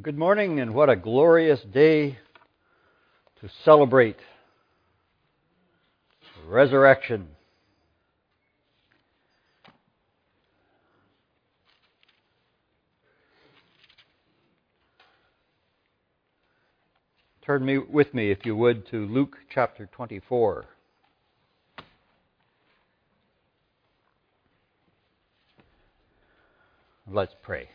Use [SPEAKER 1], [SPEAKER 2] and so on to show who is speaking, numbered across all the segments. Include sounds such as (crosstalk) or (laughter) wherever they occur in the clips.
[SPEAKER 1] Good morning, and what a glorious day to celebrate resurrection. Turn me with me, if you would, to Luke chapter 24. Let's pray.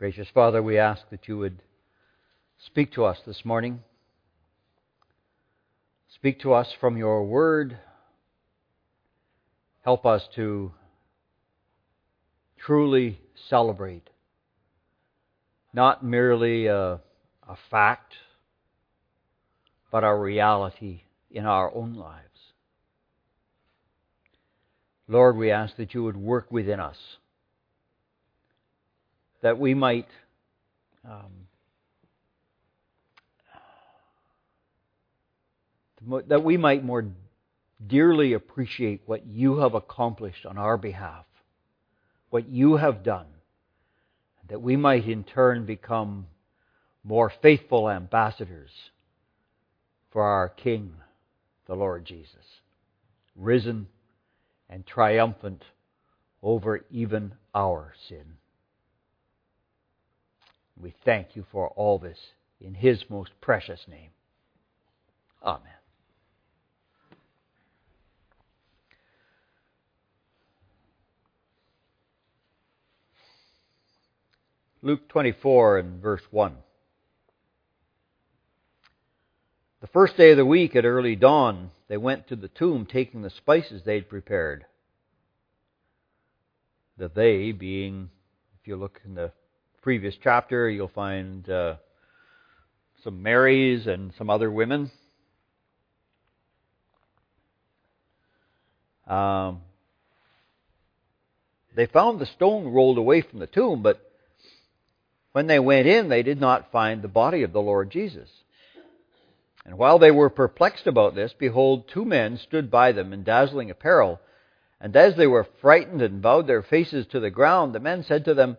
[SPEAKER 1] Gracious Father, we ask that you would speak to us this morning. Speak to us from your word. Help us to truly celebrate not merely a, a fact, but a reality in our own lives. Lord, we ask that you would work within us that we might um, that we might more dearly appreciate what you have accomplished on our behalf, what you have done, that we might in turn become more faithful ambassadors for our King, the Lord Jesus, risen and triumphant over even our sin. We thank you for all this in His most precious name. Amen. Luke 24 and verse 1. The first day of the week at early dawn, they went to the tomb taking the spices they'd prepared. The they being, if you look in the previous chapter, you'll find uh, some Marys and some other women. Um, they found the stone rolled away from the tomb, but when they went in, they did not find the body of the Lord Jesus. And while they were perplexed about this, behold, two men stood by them in dazzling apparel. And as they were frightened and bowed their faces to the ground, the men said to them,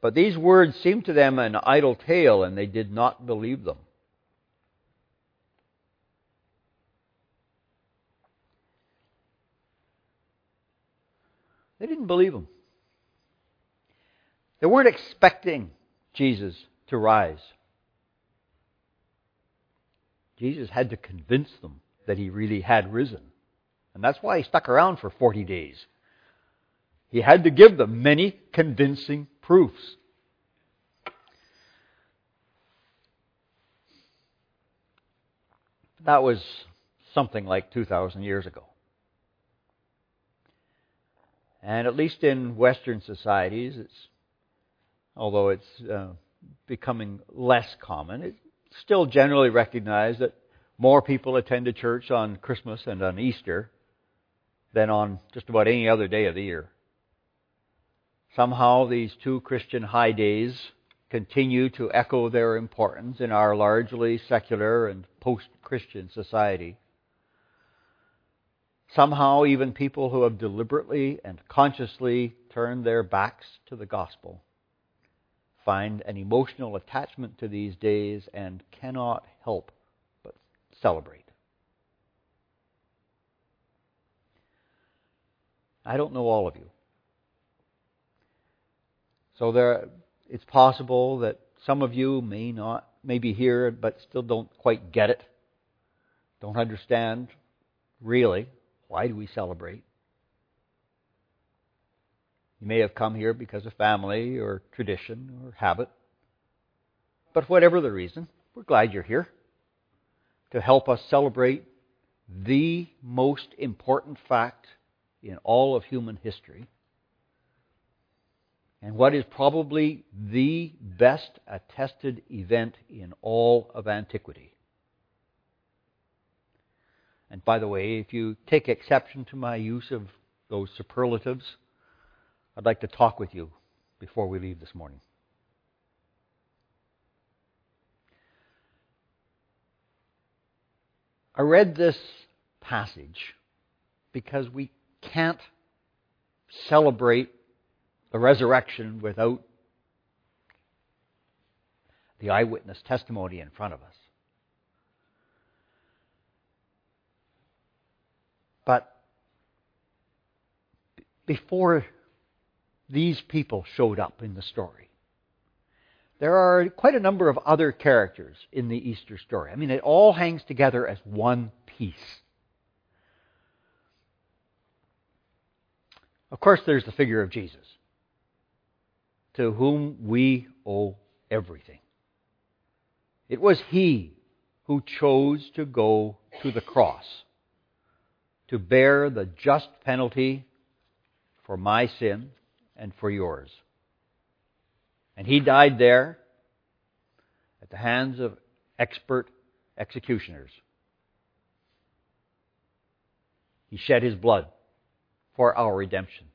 [SPEAKER 1] But these words seemed to them an idle tale, and they did not believe them. They didn't believe him. They weren't expecting Jesus to rise. Jesus had to convince them that he really had risen. And that's why he stuck around for 40 days. He had to give them many convincing proofs. That was something like 2,000 years ago. And at least in Western societies, it's, although it's uh, becoming less common, it's still generally recognized that more people attend a church on Christmas and on Easter than on just about any other day of the year. Somehow these two Christian high days continue to echo their importance in our largely secular and post Christian society. Somehow, even people who have deliberately and consciously turned their backs to the gospel find an emotional attachment to these days and cannot help but celebrate. I don't know all of you. So there, it's possible that some of you may not, may be here, but still don't quite get it. Don't understand, really, why do we celebrate? You may have come here because of family or tradition or habit. But whatever the reason, we're glad you're here to help us celebrate the most important fact in all of human history, and what is probably the best attested event in all of antiquity. And by the way, if you take exception to my use of those superlatives, I'd like to talk with you before we leave this morning. I read this passage because we can't celebrate the resurrection without the eyewitness testimony in front of us. But before these people showed up in the story, there are quite a number of other characters in the Easter story. I mean, it all hangs together as one piece. Of course, there's the figure of Jesus, to whom we owe everything. It was He who chose to go to the cross to bear the just penalty for my sin and for yours. And he died there at the hands of expert executioners. He shed his blood for our redemption.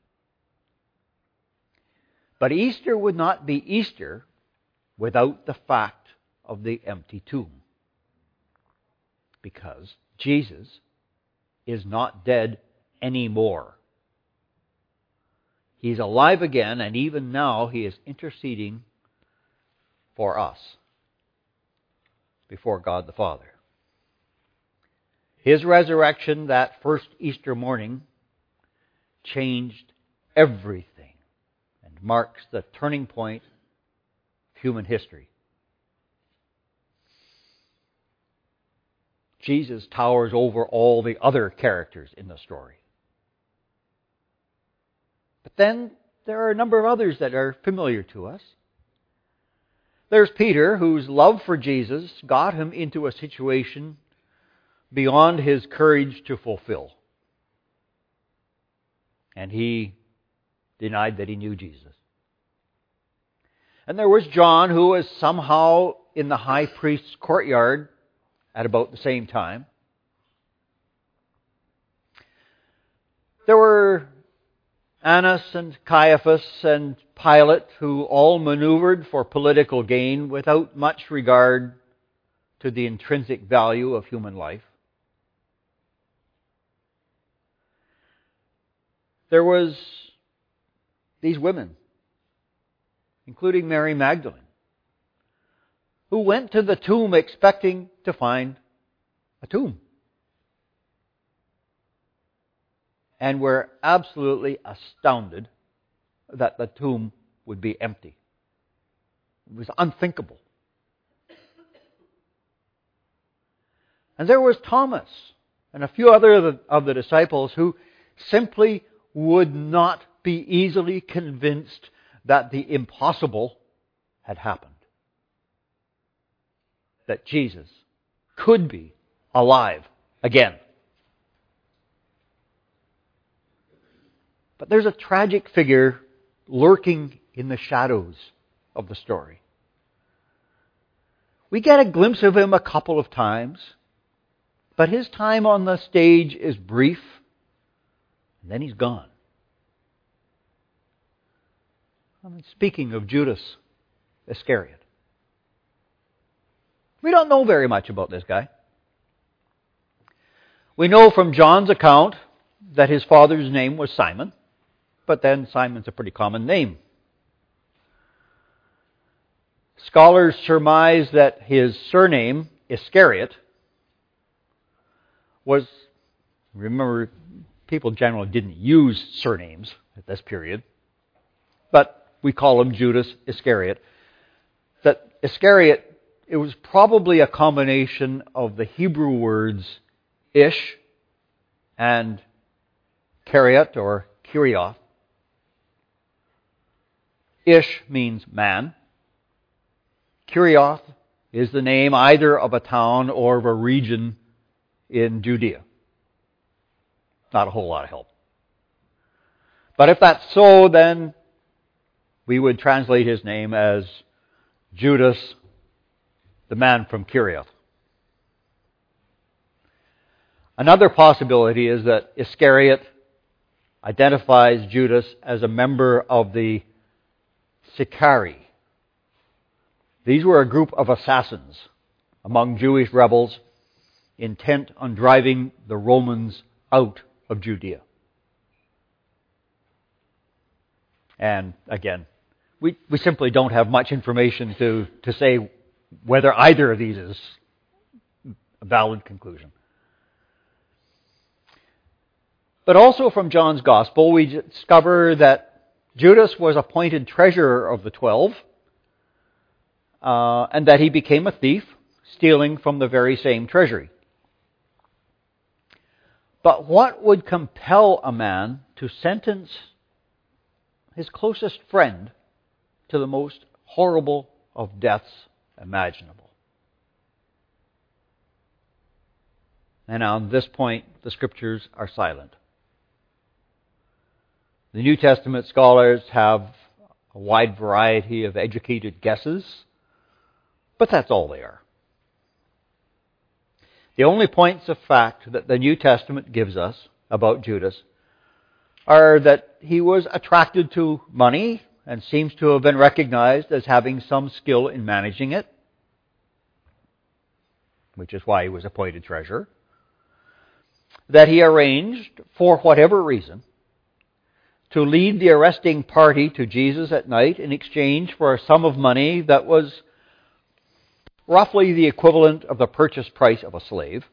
[SPEAKER 1] But Easter would not be Easter without the fact of the empty tomb. Because Jesus is not dead anymore. He's alive again, and even now he is interceding for us before God the Father. His resurrection that first Easter morning changed everything marks the turning point of human history. Jesus towers over all the other characters in the story. But then there are a number of others that are familiar to us. There's Peter, whose love for Jesus got him into a situation beyond his courage to fulfill. And he denied that he knew Jesus. And there was John, who was somehow in the high priest's courtyard at about the same time. There were Annas and Caiaphas and Pilate who all maneuvered for political gain without much regard to the intrinsic value of human life. There was these women, including Mary Magdalene, who went to the tomb expecting to find a tomb. And were absolutely astounded that the tomb would be empty. It was unthinkable. And there was Thomas and a few other of the, of the disciples who simply would not be easily convinced that the impossible had happened that Jesus could be alive again. But there's a tragic figure lurking in the shadows of the story. We get a glimpse of him a couple of times, but his time on the stage is brief, and then he's gone. I'm speaking of Judas Iscariot. We don't know very much about this guy. We know from John's account that his father's name was Simon, but then Simon's a pretty common name. Scholars surmise that his surname, Iscariot, was, remember, people generally didn't use surnames at this period, but we call him Judas Iscariot. That Iscariot it was probably a combination of the Hebrew words ish and Keriot or Kirioth. Ish means man. Kirioth is the name either of a town or of a region in Judea. Not a whole lot of help. But if that's so, then we would translate his name as Judas, the man from Kerioth. Another possibility is that Iscariot identifies Judas as a member of the Sicarii. These were a group of assassins among Jewish rebels intent on driving the Romans out of Judea. And again, we, we simply don't have much information to, to say whether either of these is a valid conclusion. But also from John's Gospel, we discover that Judas was appointed treasurer of the twelve, uh, and that he became a thief, stealing from the very same treasury. But what would compel a man to sentence his closest friend to the most horrible of deaths imaginable? And on this point, the scriptures are silent. The New Testament scholars have a wide variety of educated guesses, but that's all they are. The only points of fact that the New Testament gives us about Judas are that he was attracted to money and seems to have been recognized as having some skill in managing it, which is why he was appointed treasurer. That he arranged, for whatever reason, to lead the arresting party to Jesus at night in exchange for a sum of money that was roughly the equivalent of the purchase price of a slave.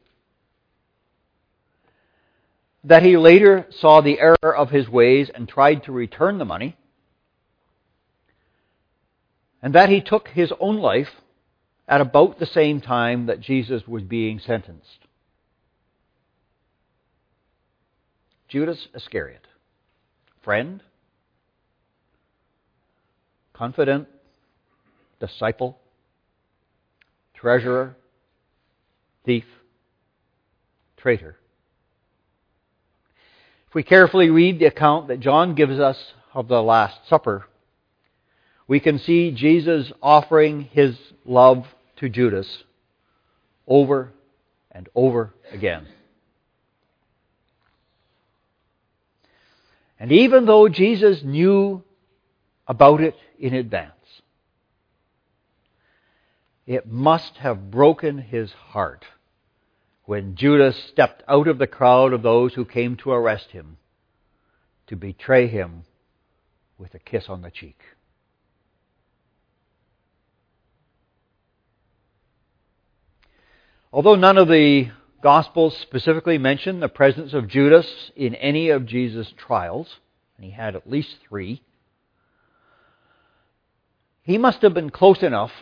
[SPEAKER 1] That he later saw the error of his ways and tried to return the money. And that he took his own life at about the same time that Jesus was being sentenced. Judas Iscariot. Friend, confident, disciple, treasurer, thief, traitor. If we carefully read the account that John gives us of the Last Supper, we can see Jesus offering his love to Judas over and over again. And even though Jesus knew about it in advance, it must have broken his heart when Judas stepped out of the crowd of those who came to arrest him to betray him with a kiss on the cheek. Although none of the Gospels specifically mention the presence of Judas in any of Jesus' trials, and he had at least three. He must have been close enough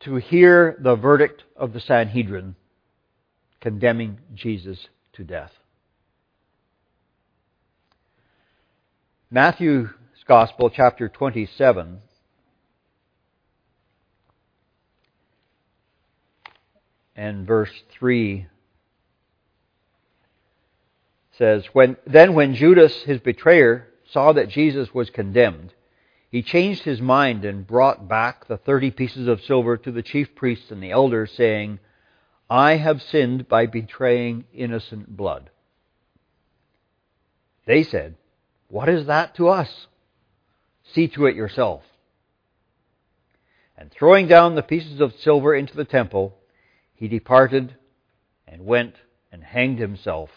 [SPEAKER 1] to hear the verdict of the Sanhedrin condemning Jesus to death. Matthew's Gospel, chapter 27, and verse 3 says, when, Then when Judas, his betrayer, saw that Jesus was condemned, he changed his mind and brought back the thirty pieces of silver to the chief priests and the elders, saying, I have sinned by betraying innocent blood. They said, What is that to us? See to it yourself. And throwing down the pieces of silver into the temple, he departed and went and hanged himself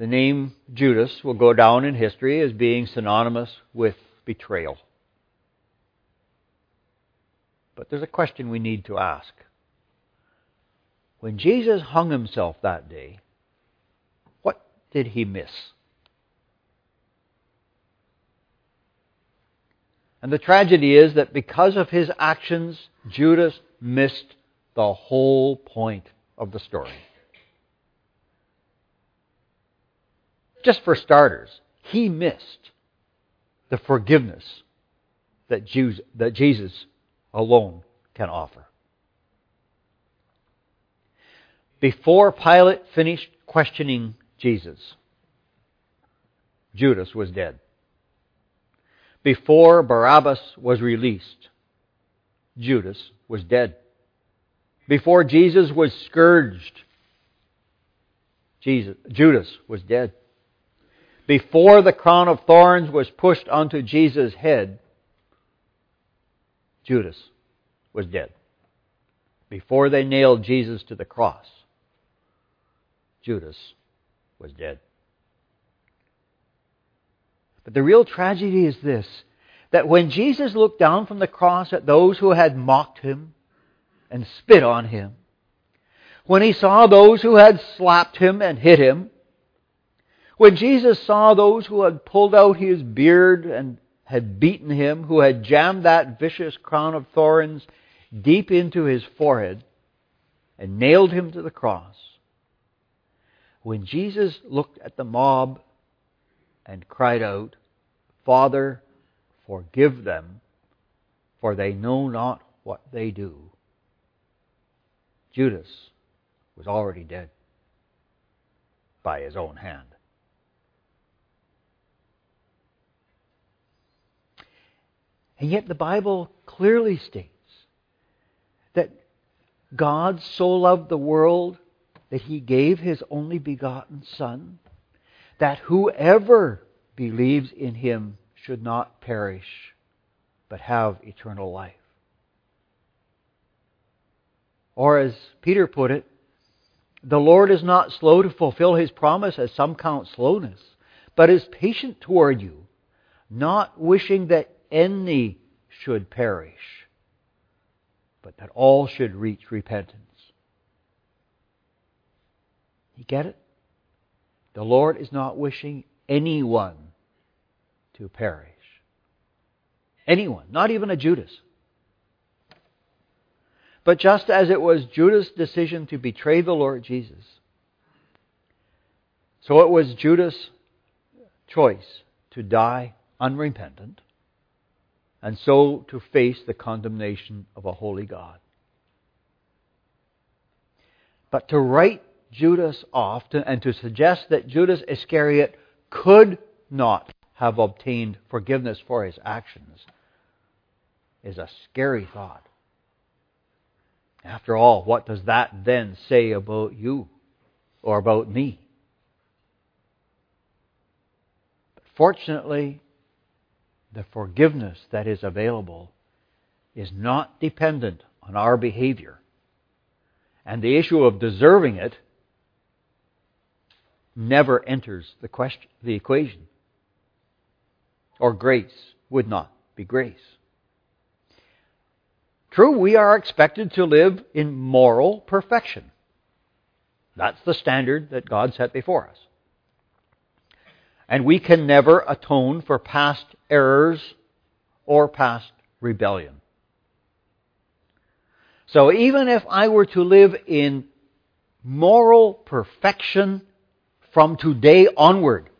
[SPEAKER 1] The name Judas will go down in history as being synonymous with betrayal. But there's a question we need to ask. When Jesus hung himself that day, what did he miss? And the tragedy is that because of his actions, Judas missed the whole point of the story. Just for starters, he missed the forgiveness that Jesus alone can offer. Before Pilate finished questioning Jesus, Judas was dead. Before Barabbas was released, Judas was dead. Before Jesus was scourged, Jesus, Judas was dead. Before the crown of thorns was pushed onto Jesus' head, Judas was dead. Before they nailed Jesus to the cross, Judas was dead. But the real tragedy is this that when Jesus looked down from the cross at those who had mocked him and spit on him, when he saw those who had slapped him and hit him, when Jesus saw those who had pulled out his beard and had beaten him, who had jammed that vicious crown of thorns deep into his forehead and nailed him to the cross, when Jesus looked at the mob and cried out, Father, forgive them, for they know not what they do. Judas was already dead by his own hand. And yet the Bible clearly states that God so loved the world that he gave his only begotten Son, that whoever believes in him should not perish, but have eternal life. Or as Peter put it, the Lord is not slow to fulfill his promise, as some count slowness, but is patient toward you, not wishing that any should perish, but that all should reach repentance. You get it? The Lord is not wishing anyone to perish. Anyone, not even a Judas. But just as it was Judas' decision to betray the Lord Jesus, so it was Judas' choice to die unrepentant and so to face the condemnation of a holy God. But to write Judas off to, and to suggest that Judas Iscariot could not have obtained forgiveness for his actions is a scary thought. After all, what does that then say about you or about me? But fortunately, the forgiveness that is available is not dependent on our behavior. And the issue of deserving it never enters the question, the equation. Or grace would not be grace. True, we are expected to live in moral perfection. That's the standard that God set before us. And we can never atone for past errors or past rebellion. So even if I were to live in moral perfection from today onward,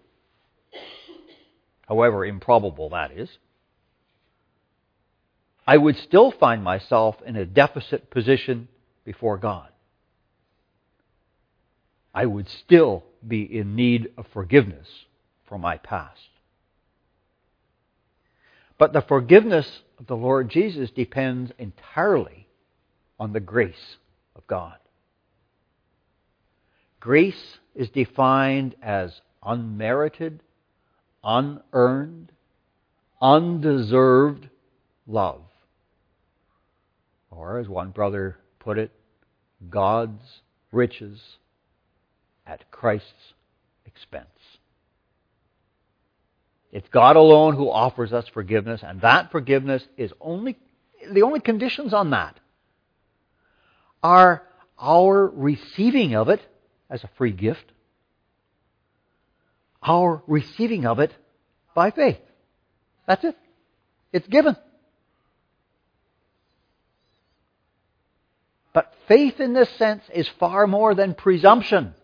[SPEAKER 1] however improbable that is, I would still find myself in a deficit position before God. I would still be in need of forgiveness for my past. But the forgiveness of the Lord Jesus depends entirely on the grace of God. Grace is defined as unmerited, unearned, undeserved love. Or, as one brother put it, God's riches at Christ's expense. It's God alone who offers us forgiveness, and that forgiveness is only the only conditions on that are our receiving of it as a free gift, our receiving of it by faith. That's it. It's given. But faith in this sense is far more than presumption.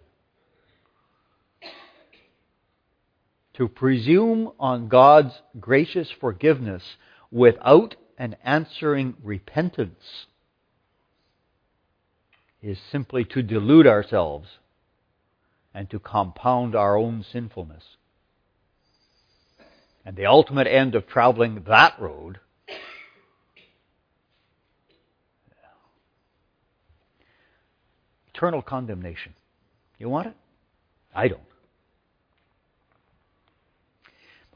[SPEAKER 1] To presume on God's gracious forgiveness without an answering repentance is simply to delude ourselves and to compound our own sinfulness. And the ultimate end of traveling that road eternal condemnation. You want it? I don't.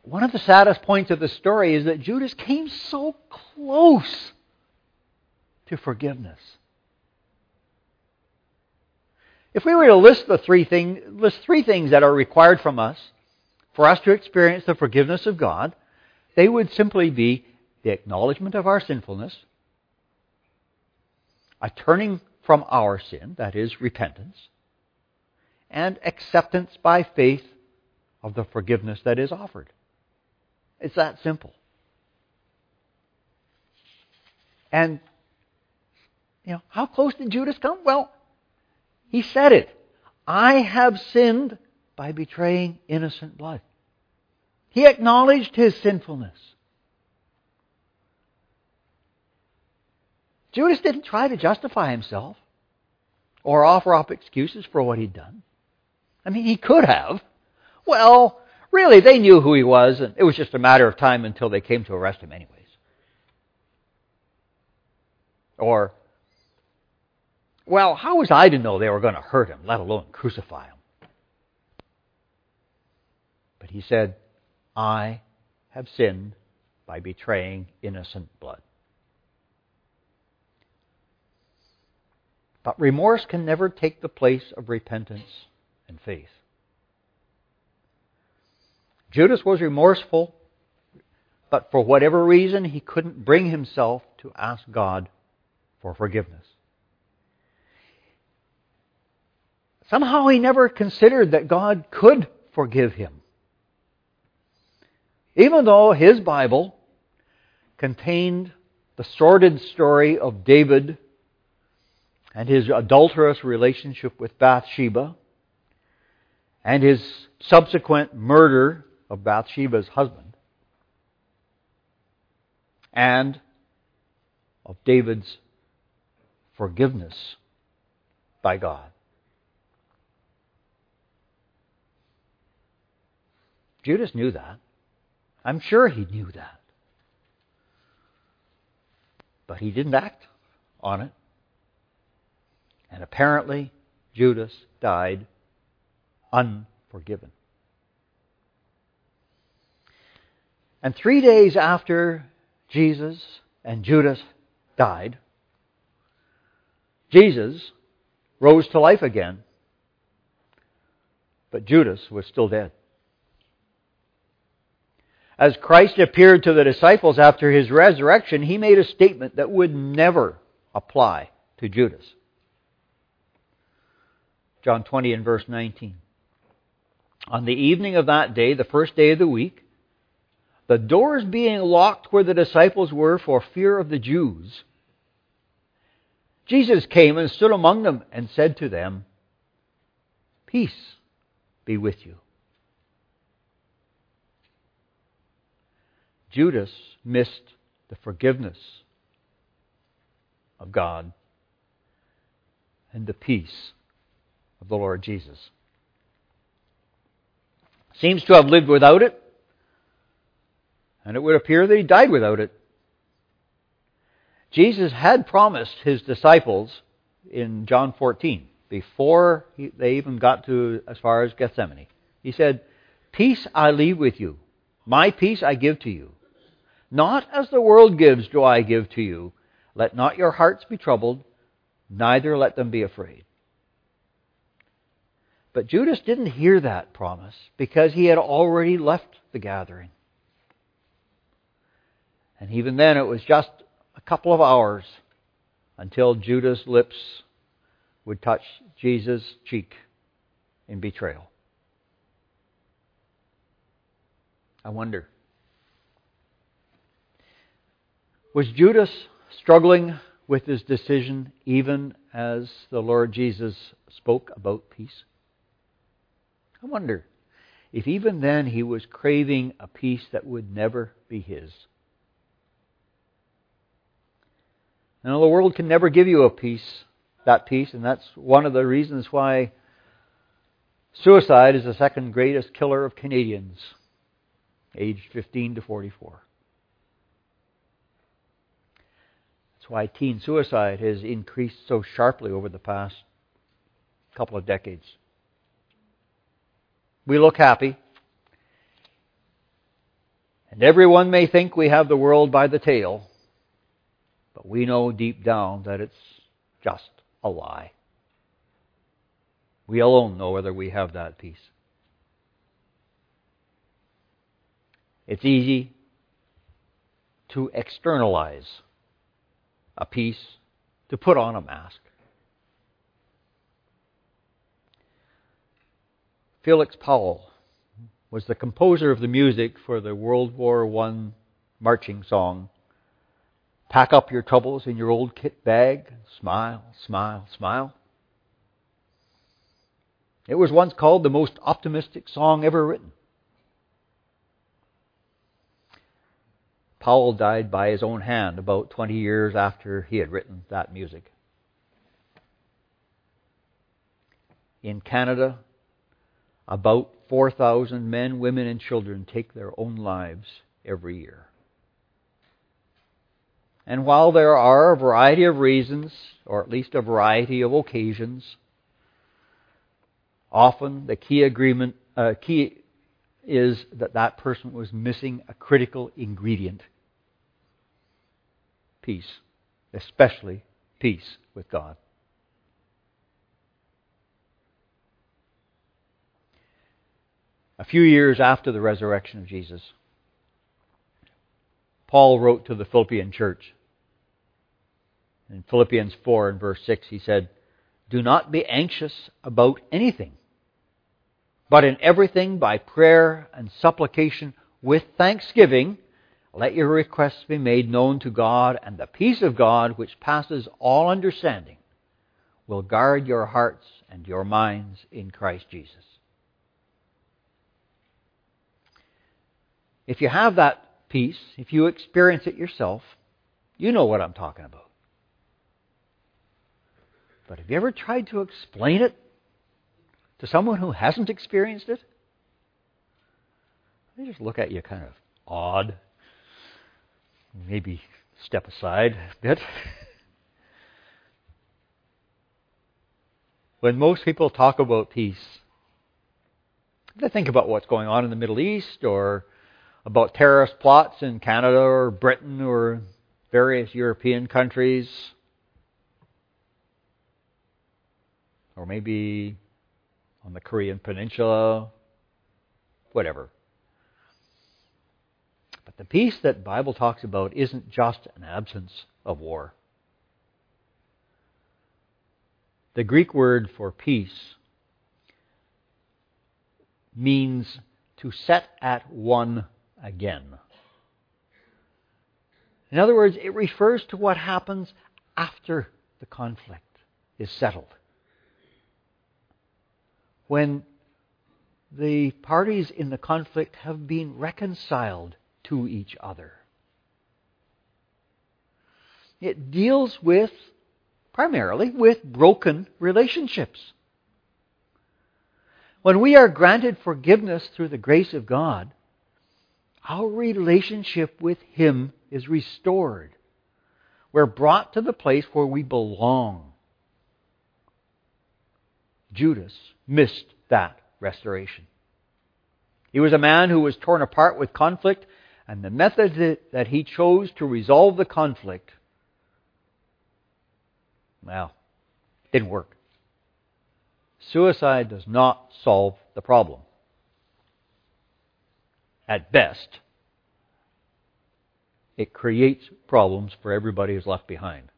[SPEAKER 1] One of the saddest points of the story is that Judas came so close to forgiveness. If we were to list the three things, list three things that are required from us for us to experience the forgiveness of God, they would simply be the acknowledgement of our sinfulness, a turning from our sin, that is, repentance, and acceptance by faith of the forgiveness that is offered. It's that simple. And, you know, how close did Judas come? Well, he said it. I have sinned by betraying innocent blood. He acknowledged his sinfulness. Judas didn't try to justify himself or offer up excuses for what he'd done. I mean, he could have. Well, really, they knew who he was, and it was just a matter of time until they came to arrest him, anyways. Or, well, how was I to know they were going to hurt him, let alone crucify him? But he said, I have sinned by betraying innocent blood. But remorse can never take the place of repentance and faith. Judas was remorseful, but for whatever reason, he couldn't bring himself to ask God for forgiveness. Somehow he never considered that God could forgive him. Even though his Bible contained the sordid story of David and his adulterous relationship with Bathsheba and his subsequent murder of Bathsheba's husband and of David's forgiveness by God. Judas knew that. I'm sure he knew that. But he didn't act on it. And apparently, Judas died unforgiven. And three days after Jesus and Judas died, Jesus rose to life again, but Judas was still dead. As Christ appeared to the disciples after his resurrection, he made a statement that would never apply to Judas. John 20 and verse 19. On the evening of that day, the first day of the week, the doors being locked where the disciples were for fear of the Jews, Jesus came and stood among them and said to them, Peace be with you. Judas missed the forgiveness of God and the peace of the Lord Jesus. Seems to have lived without it, and it would appear that he died without it. Jesus had promised his disciples in John 14, before he, they even got to as far as Gethsemane, he said, Peace I leave with you, my peace I give to you. Not as the world gives do I give to you. Let not your hearts be troubled, neither let them be afraid. But Judas didn't hear that promise because he had already left the gathering. And even then, it was just a couple of hours until Judas' lips would touch Jesus' cheek in betrayal. I wonder. Was Judas struggling with his decision even as the Lord Jesus spoke about peace? I wonder if even then he was craving a peace that would never be his. Now, the world can never give you a peace that peace, and that's one of the reasons why suicide is the second greatest killer of Canadians, aged 15 to 44. That's why teen suicide has increased so sharply over the past couple of decades. We look happy. And everyone may think we have the world by the tail, but we know deep down that it's just a lie. We alone know whether we have that peace. It's easy to externalize a peace, to put on a mask. Felix Powell was the composer of the music for the World War I marching song. Pack up your troubles in your old kit bag, smile, smile, smile. It was once called the most optimistic song ever written. Powell died by his own hand about 20 years after he had written that music. In Canada, about 4,000 men, women, and children take their own lives every year. And while there are a variety of reasons, or at least a variety of occasions, often the key agreement, uh, key is that that person was missing a critical ingredient peace, especially peace with God. A few years after the resurrection of Jesus, Paul wrote to the Philippian church. In Philippians 4 and verse 6, he said, Do not be anxious about anything, but in everything by prayer and supplication with thanksgiving, let your requests be made known to God, and the peace of God, which passes all understanding, will guard your hearts and your minds in Christ Jesus. If you have that peace, if you experience it yourself, you know what I'm talking about. But have you ever tried to explain it to someone who hasn't experienced it? They just look at you kind of odd. Maybe step aside a bit. (laughs) when most people talk about peace, they think about what's going on in the Middle East or about terrorist plots in Canada or Britain or various European countries. Or maybe on the Korean Peninsula, whatever. But the peace that Bible talks about isn't just an absence of war. The Greek word for peace means to set at one again. In other words, it refers to what happens after the conflict is settled. When the parties in the conflict have been reconciled to each other. It deals with, primarily, with broken relationships. When we are granted forgiveness through the grace of God, our relationship with Him is restored. We're brought to the place where we belong. Judas missed that restoration. He was a man who was torn apart with conflict, and the method that he chose to resolve the conflict, well, didn't work. Suicide does not solve the problem at best, it creates problems for everybody who's left behind.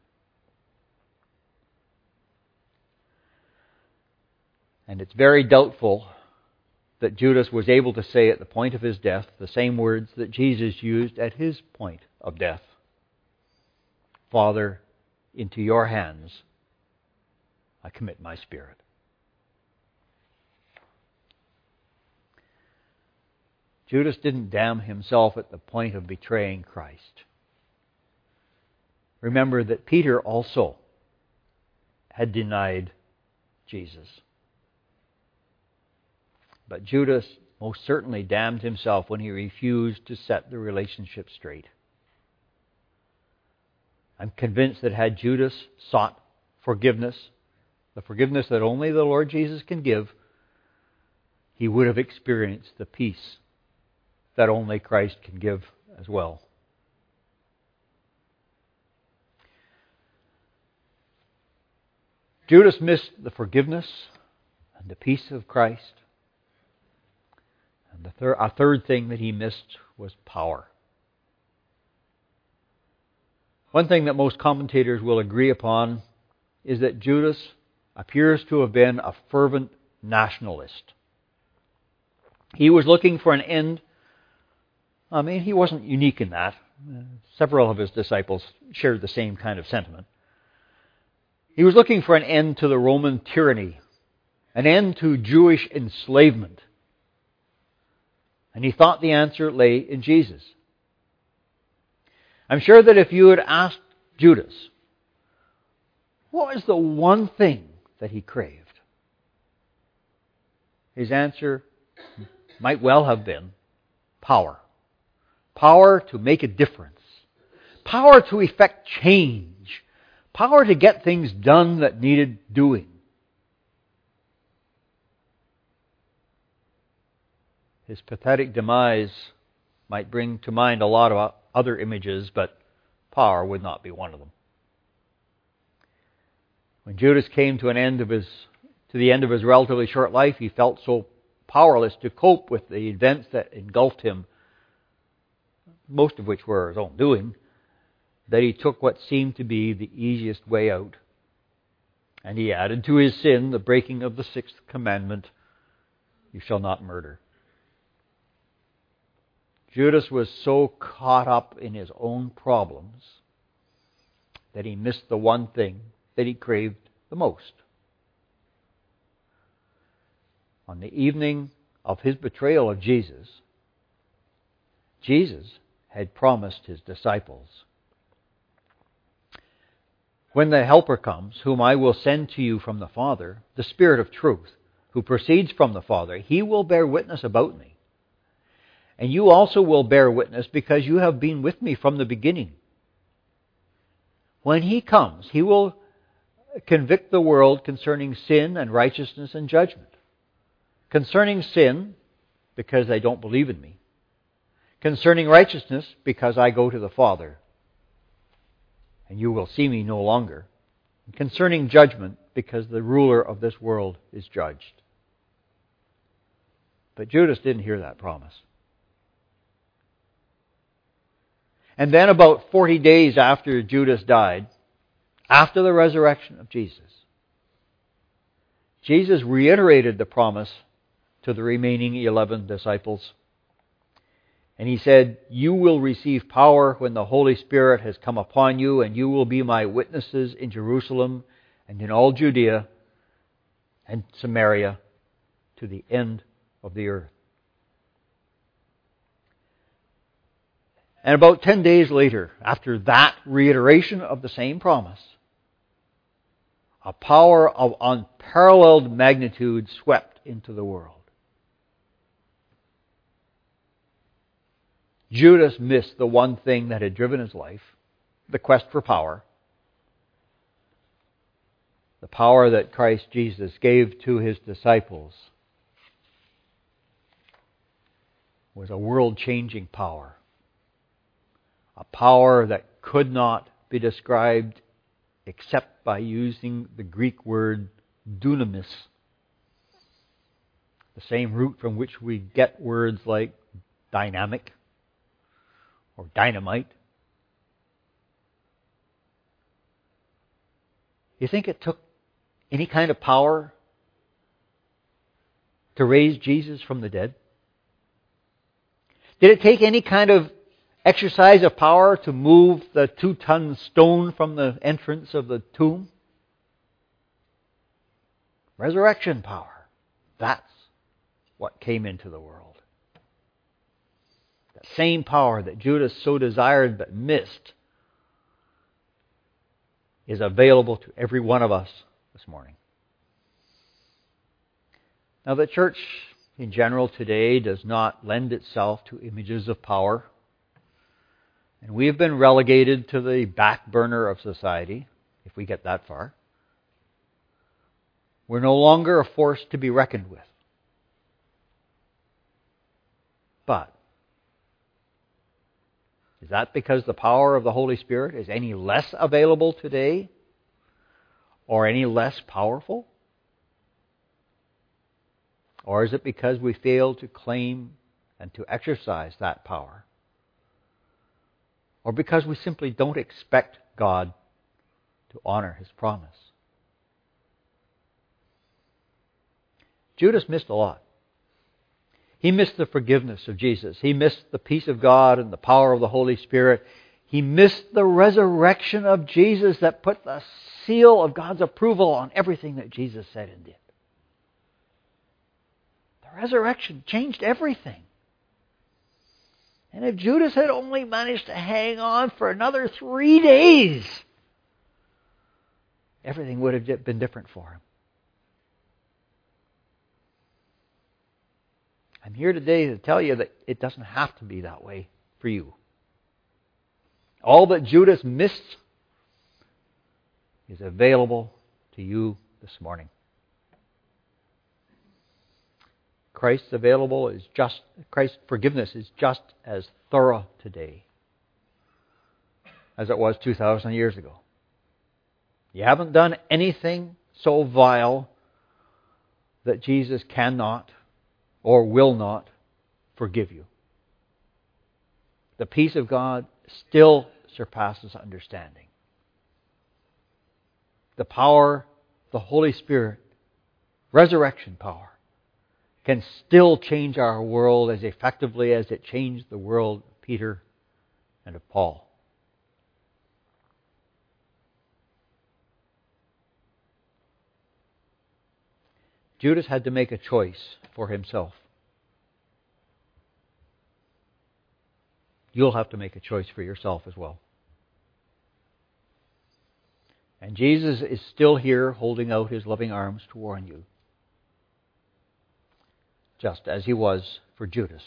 [SPEAKER 1] And it's very doubtful that Judas was able to say at the point of his death the same words that Jesus used at his point of death Father, into your hands I commit my spirit. Judas didn't damn himself at the point of betraying Christ. Remember that Peter also, had denied Jesus. But Judas most certainly damned himself when he refused to set the relationship straight. I'm convinced that had Judas sought forgiveness, the forgiveness that only the Lord Jesus can give, he would have experienced the peace that only Christ can give as well. Judas missed the forgiveness and the peace of Christ. The a third thing that he missed was power. One thing that most commentators will agree upon is that Judas appears to have been a fervent nationalist. He was looking for an end. I mean, he wasn't unique in that. Several of his disciples shared the same kind of sentiment. He was looking for an end to the Roman tyranny, an end to Jewish enslavement. And he thought the answer lay in Jesus. I'm sure that if you had asked Judas, what was the one thing that he craved? His answer might well have been power. Power to make a difference. Power to effect change. Power to get things done that needed doing. His pathetic demise might bring to mind a lot of other images, but power would not be one of them. When Judas came to an end of his to the end of his relatively short life, he felt so powerless to cope with the events that engulfed him, most of which were his own doing, that he took what seemed to be the easiest way out. And he added to his sin the breaking of the sixth commandment you shall not murder. Judas was so caught up in his own problems that he missed the one thing that he craved the most. On the evening of his betrayal of Jesus, Jesus had promised his disciples When the Helper comes, whom I will send to you from the Father, the Spirit of truth, who proceeds from the Father, he will bear witness about me. And you also will bear witness because you have been with me from the beginning. When he comes, he will convict the world concerning sin and righteousness and judgment. Concerning sin, because they don't believe in me. Concerning righteousness, because I go to the Father, and you will see me no longer. Concerning judgment, because the ruler of this world is judged. But Judas didn't hear that promise. And then, about 40 days after Judas died, after the resurrection of Jesus, Jesus reiterated the promise to the remaining 11 disciples. And he said, You will receive power when the Holy Spirit has come upon you, and you will be my witnesses in Jerusalem and in all Judea and Samaria to the end of the earth. And about 10 days later, after that reiteration of the same promise, a power of unparalleled magnitude swept into the world. Judas missed the one thing that had driven his life the quest for power. The power that Christ Jesus gave to his disciples was a world changing power a power that could not be described except by using the Greek word dunamis, the same root from which we get words like dynamic or dynamite. You think it took any kind of power to raise Jesus from the dead? Did it take any kind of exercise of power to move the two ton stone from the entrance of the tomb? Resurrection power. That's what came into the world. That same power that Judas so desired but missed is available to every one of us this morning. Now, the church in general today does not lend itself to images of power. And we have been relegated to the back burner of society, if we get that far. We're no longer a force to be reckoned with. But, is that because the power of the Holy Spirit is any less available today? Or any less powerful? Or is it because we fail to claim and to exercise that power? Or because we simply don't expect God to honor his promise? Judas missed a lot. He missed the forgiveness of Jesus. He missed the peace of God and the power of the Holy Spirit. He missed the resurrection of Jesus that put the seal of God's approval on everything that Jesus said and did The resurrection changed everything. And if Judas had only managed to hang on for another three days, everything would have been different for him. I'm here today to tell you that it doesn't have to be that way for you. All that Judas missed is available to you this morning. Christ's available is just Christ's forgiveness is just as thorough today as it was 2000 years ago. You haven't done anything so vile that Jesus cannot or will not forgive you. The peace of God still surpasses understanding. The power, the Holy Spirit, resurrection power, can still change our world as effectively as it changed the world of Peter and of Paul. Judas had to make a choice for himself. You'll have to make a choice for yourself as well. And Jesus is still here holding out his loving arms to warn you just as he was for Judas.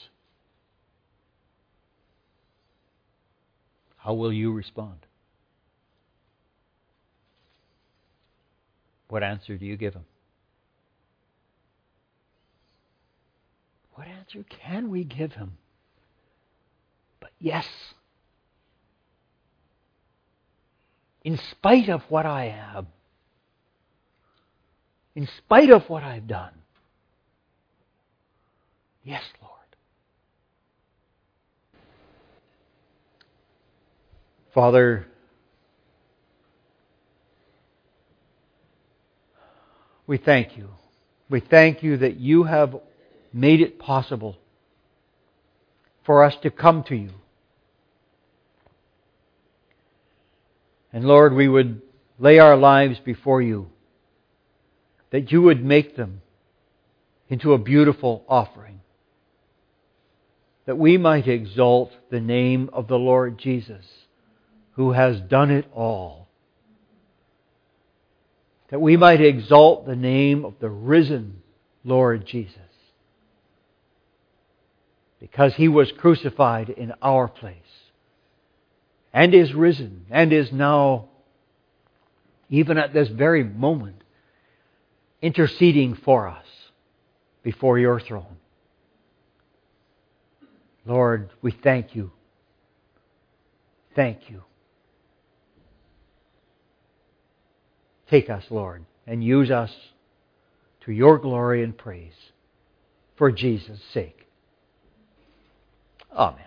[SPEAKER 1] How will you respond? What answer do you give him? What answer can we give him? But yes. In spite of what I am, in spite of what I've done, Yes, Lord. Father, we thank you. We thank you that you have made it possible for us to come to you. And Lord, we would lay our lives before you, that you would make them into a beautiful offering that we might exalt the name of the Lord Jesus, who has done it all. That we might exalt the name of the risen Lord Jesus, because he was crucified in our place, and is risen, and is now, even at this very moment, interceding for us before your throne. Lord, we thank you. Thank you. Take us, Lord, and use us to your glory and praise for Jesus' sake. Amen.